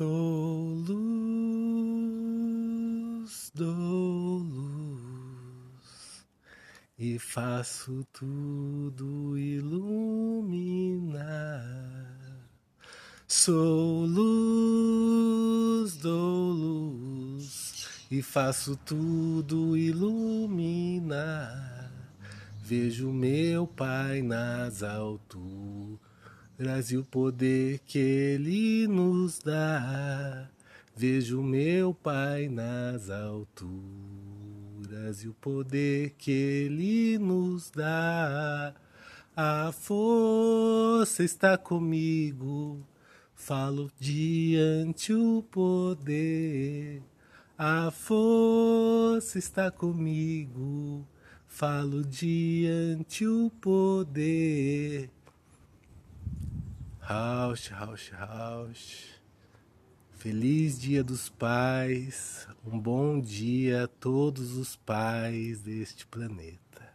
Sou luz, dou luz e faço tudo iluminar. Sou luz, dou luz e faço tudo iluminar. Vejo meu Pai nas alturas o poder que Ele nos dá. Vejo meu Pai nas alturas e o poder que Ele nos dá. A força está comigo, falo diante o poder. A força está comigo, falo diante o poder. Rausch, Rausch, Rausch. Feliz Dia dos Pais. Um bom dia a todos os pais deste planeta.